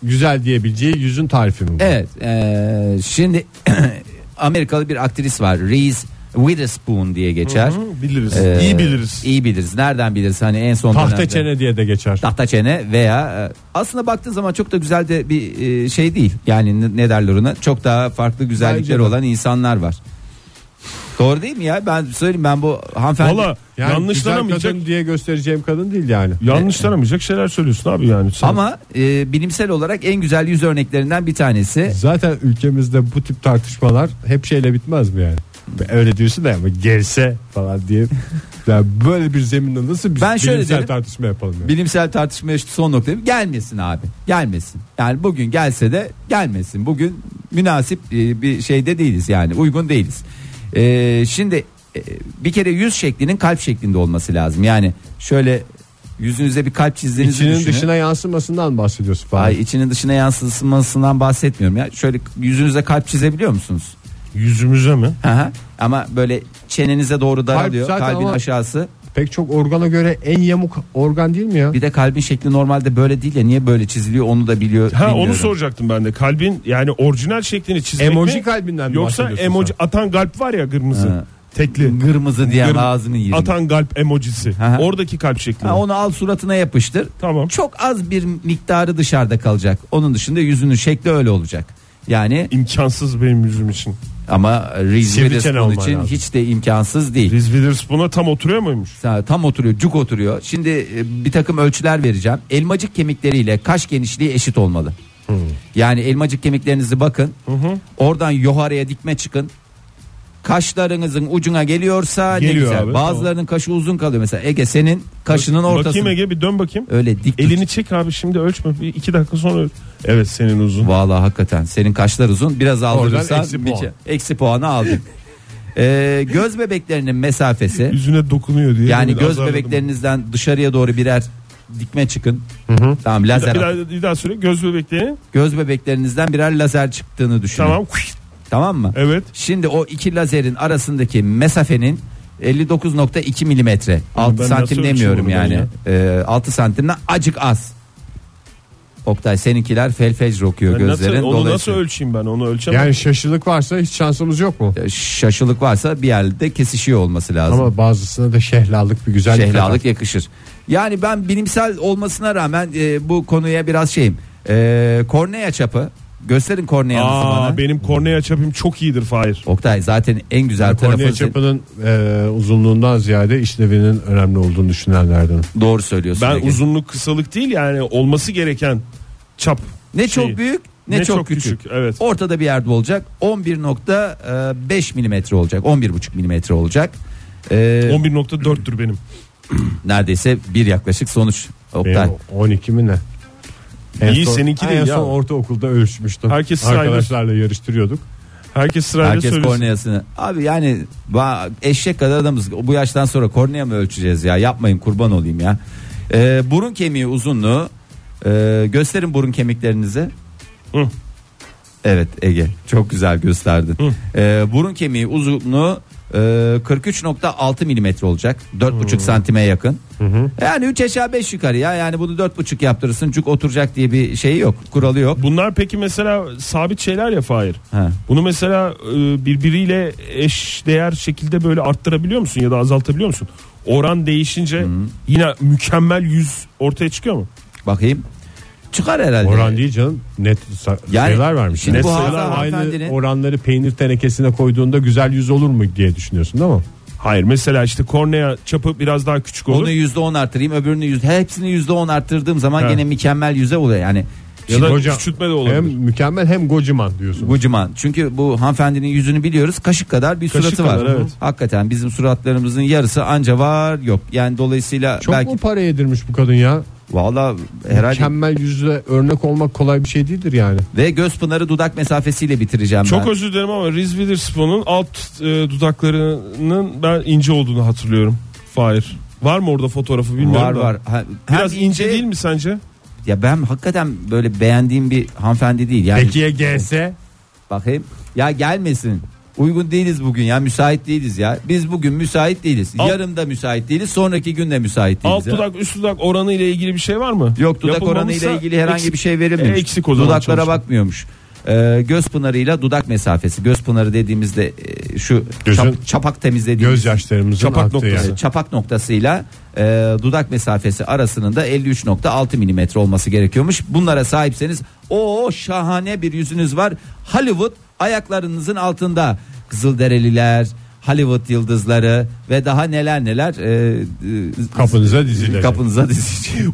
güzel diyebileceği yüzün tarifi mi? bu? Evet. eee, şimdi Amerikalı bir aktris var. Reese Witherspoon diye geçer. Hı, biliriz. Eee, İyi biliriz. İyi biliriz. Nereden biliriz? Hani en son Tahta dönemde- çene diye de geçer. Tahta çene veya e, aslında baktığın zaman çok da güzel de bir e, şey değil. Yani ne- derler ona? Çok daha farklı güzellikleri olan insanlar var. Doğru değil mi ya? Ben söyleyeyim ben bu hanımefendi Valla Yani yanlışlanamayacak diye göstereceğim kadın değil yani. yanlışlanamayacak şeyler söylüyorsun abi yani. Sen- ama e, bilimsel olarak en güzel yüz örneklerinden bir tanesi. Zaten ülkemizde bu tip tartışmalar hep şeyle bitmez mi yani? Öyle diyorsun da ama gelse falan diye. Yani böyle bir zeminde nasıl bir Ben şöyle bilimsel derim. tartışma yapalım yani? Bilimsel tartışmaya işte son noktayım. Gelmesin abi. Gelmesin. Yani bugün gelse de gelmesin. Bugün münasip e, bir şeyde değiliz yani. Uygun değiliz. E, şimdi e, bir kere yüz şeklinin kalp şeklinde olması lazım. Yani şöyle yüzünüze bir kalp çizdiğinizi İçinin düşünün. dışına yansımasından bahsediyorsun falan. Ay içinin dışına yansımasından bahsetmiyorum ya. Şöyle yüzünüze kalp çizebiliyor musunuz? Yüzümüze mi? Hı. Ama böyle çenenize doğru daralıyor. zaten Kalbin ama- aşağısı. Pek çok organa göre en yamuk organ değil mi ya? Bir de kalbin şekli normalde böyle değil ya. Niye böyle çiziliyor onu da biliyor. Ha bilmiyorum. onu soracaktım ben de. Kalbin yani orijinal şeklini çizmek Emoji mi? kalbinden mi Yoksa bahsediyorsun emoji sen? atan kalp var ya kırmızı. Ha. Tekli. Kırmızı diyen Gır- ağzını yerim. Atan kalp emojisi. Aha. Oradaki kalp şekli. Ha, onu al suratına yapıştır. Tamam. Çok az bir miktarı dışarıda kalacak. Onun dışında yüzünün şekli öyle olacak. Yani İmkansız benim yüzüm için. Ama Reese Sivri çene Witherspoon için lazım. hiç de imkansız değil. Reese Witherspoon'a tam oturuyor muymuş? Tam oturuyor, cuk oturuyor. Şimdi e, bir takım ölçüler vereceğim. Elmacık kemikleriyle kaş genişliği eşit olmalı. Hmm. Yani elmacık kemiklerinizi bakın. Oradan yukarıya dikme çıkın. Kaşlarınızın ucuna geliyorsa ne Geliyor güzel. abi, Bazılarının kaşı uzun kalıyor. Mesela Ege senin kaşının ortası. Bakayım Ege bir dön bakayım. Öyle dik tut. Elini çek abi şimdi ölçme. Bir iki dakika sonra öl- Evet senin uzun. Vallahi hakikaten senin kaşlar uzun biraz aldırırsan eksi bir puan. şey- eksi puanı aldın. Ee, göz bebeklerinin mesafesi Yüzüne dokunuyor diye. yani göz azarladım. bebeklerinizden dışarıya doğru birer dikme çıkın. Tamam lazer. Bir daha, bir daha söyle göz bebekleri. Göz bebeklerinden birer lazer çıktığını düşünün. Tamam. Tamam mı? Evet. Şimdi o iki lazerin arasındaki mesafenin 59.2 milimetre. 6 ben santim nasıl demiyorum ölçüyorum yani. Ee, 6 santimden acık az. Oktay seninkiler felfecr okuyor Ben nasıl, gözlerin. onu nasıl Dolayısıyla ölçeyim ben onu ölçemem. Yani şaşılık varsa hiç şansımız yok mu? şaşılık varsa bir yerde kesişiyor olması lazım. Ama bazısına da şehlalık bir güzellik Şehlalık kadar. yakışır. Yani ben bilimsel olmasına rağmen e, bu konuya biraz şeyim. E, kornea çapı. Gösterin korneanızı Aa, bana. benim kornea çapım çok iyidir Fahir. Oktay zaten en güzel tarafı kornea çapının e, uzunluğundan ziyade işlevinin önemli olduğunu düşünenlerden. doğru söylüyorsun. Ben Ege. uzunluk kısalık değil yani olması gereken çap. ne çok şeyi. büyük ne, çok, küçük. Evet. Ortada bir yerde olacak. 11.5 milimetre olacak. 11.5 milimetre olacak. E, 11.4'tür benim. neredeyse bir yaklaşık sonuç. Oktay. Benim 12 mi ne? İyi, seninki en değil ya. son ortaokulda ölçmüştüm. Herkes sırayla- Arkadaşlarla yarıştırıyorduk. Herkes sırayla Herkes söylesin. korneasını. Abi yani ba- eşek kadar adamız. Bu yaştan sonra kornea mı ölçeceğiz ya? Yapmayın kurban olayım ya. Ee, burun kemiği uzunluğu. Ee, gösterin burun kemiklerinizi. Hı. Evet Ege çok güzel gösterdin. Ee, burun kemiği uzunluğu e, 43.6 milimetre olacak. 4.5 santime yakın. Yani 3 aşağı 5 yukarı ya. Yani bunu 4.5 yaptırırsın. Cuk oturacak diye bir şey yok. Kuralı yok. Bunlar peki mesela sabit şeyler ya Fahir. Ha. Bunu mesela e, birbiriyle eş değer şekilde böyle arttırabiliyor musun ya da azaltabiliyor musun? Oran değişince yine mükemmel yüz ortaya çıkıyor mu? Bakayım. Çıkar herhalde. Oran değil canım. Net Yani sayılar varmış. şimdi Net bu sayılar aynı oranları peynir tenekesine koyduğunda güzel yüz olur mu diye düşünüyorsun değil mi? Hayır mesela işte kornea çapı biraz daha küçük olur. Onu yüzde on arttırayım öbürünü yüzde hepsini yüzde on arttırdığım zaman Evet. gene mükemmel yüze oluyor yani. ya da Hocam, küçültme de olabilir. Hem mükemmel hem gociman diyorsun. Gucuman. Çünkü bu hanımefendinin yüzünü biliyoruz. Kaşık kadar bir Kaşık suratı var. kadar, evet. Hakikaten bizim suratlarımızın yarısı anca var yok. Yani dolayısıyla Çok belki mu para yedirmiş bu kadın ya? Valla herhalde Mükemmel yüzle örnek olmak kolay bir şey değildir yani. ve göz pınarı dudak mesafesiyle bitireceğim Çok ben. özür dilerim ama Reese Witherspoon'un alt e, dudaklarının ben ince olduğunu hatırlıyorum. Fahir. Var mı orada fotoğrafı bilmiyorum var da. var. Ha- Biraz hem ince değil mi sence? Ya ben hakikaten böyle beğendiğim bir hanımefendi değil. Yani Peki ya gelse? bakayım. Ya gelmesin. Uygun değiliz bugün ya müsait değiliz ya. Biz bugün müsait değiliz. Alt- Yarın da müsait değiliz. Sonraki gün de müsait değiliz. Alt ya. dudak üst dudak oranı ile ilgili bir şey var mı? Yok dudak oranı ile ilgili herhangi eksik- bir şey verilmemiş. E, eksik o zaman Dudaklara çalışma. bakmıyormuş. Ee, göz pınarıyla dudak mesafesi. Göz pınarı dediğimizde e, şu Gözün- çap- çapak temizlediğimiz Gözyaşlarımızın Çapak aktığı noktası. yani. çapak noktasıyla e, dudak mesafesi arasının da 53.6 milimetre olması gerekiyormuş. Bunlara sahipseniz o şahane bir yüzünüz var. Hollywood ayaklarınızın altında. Kızılderililer, Hollywood yıldızları ve daha neler neler e, e, Kapınıza dizilecek. kapınıza dizilecek.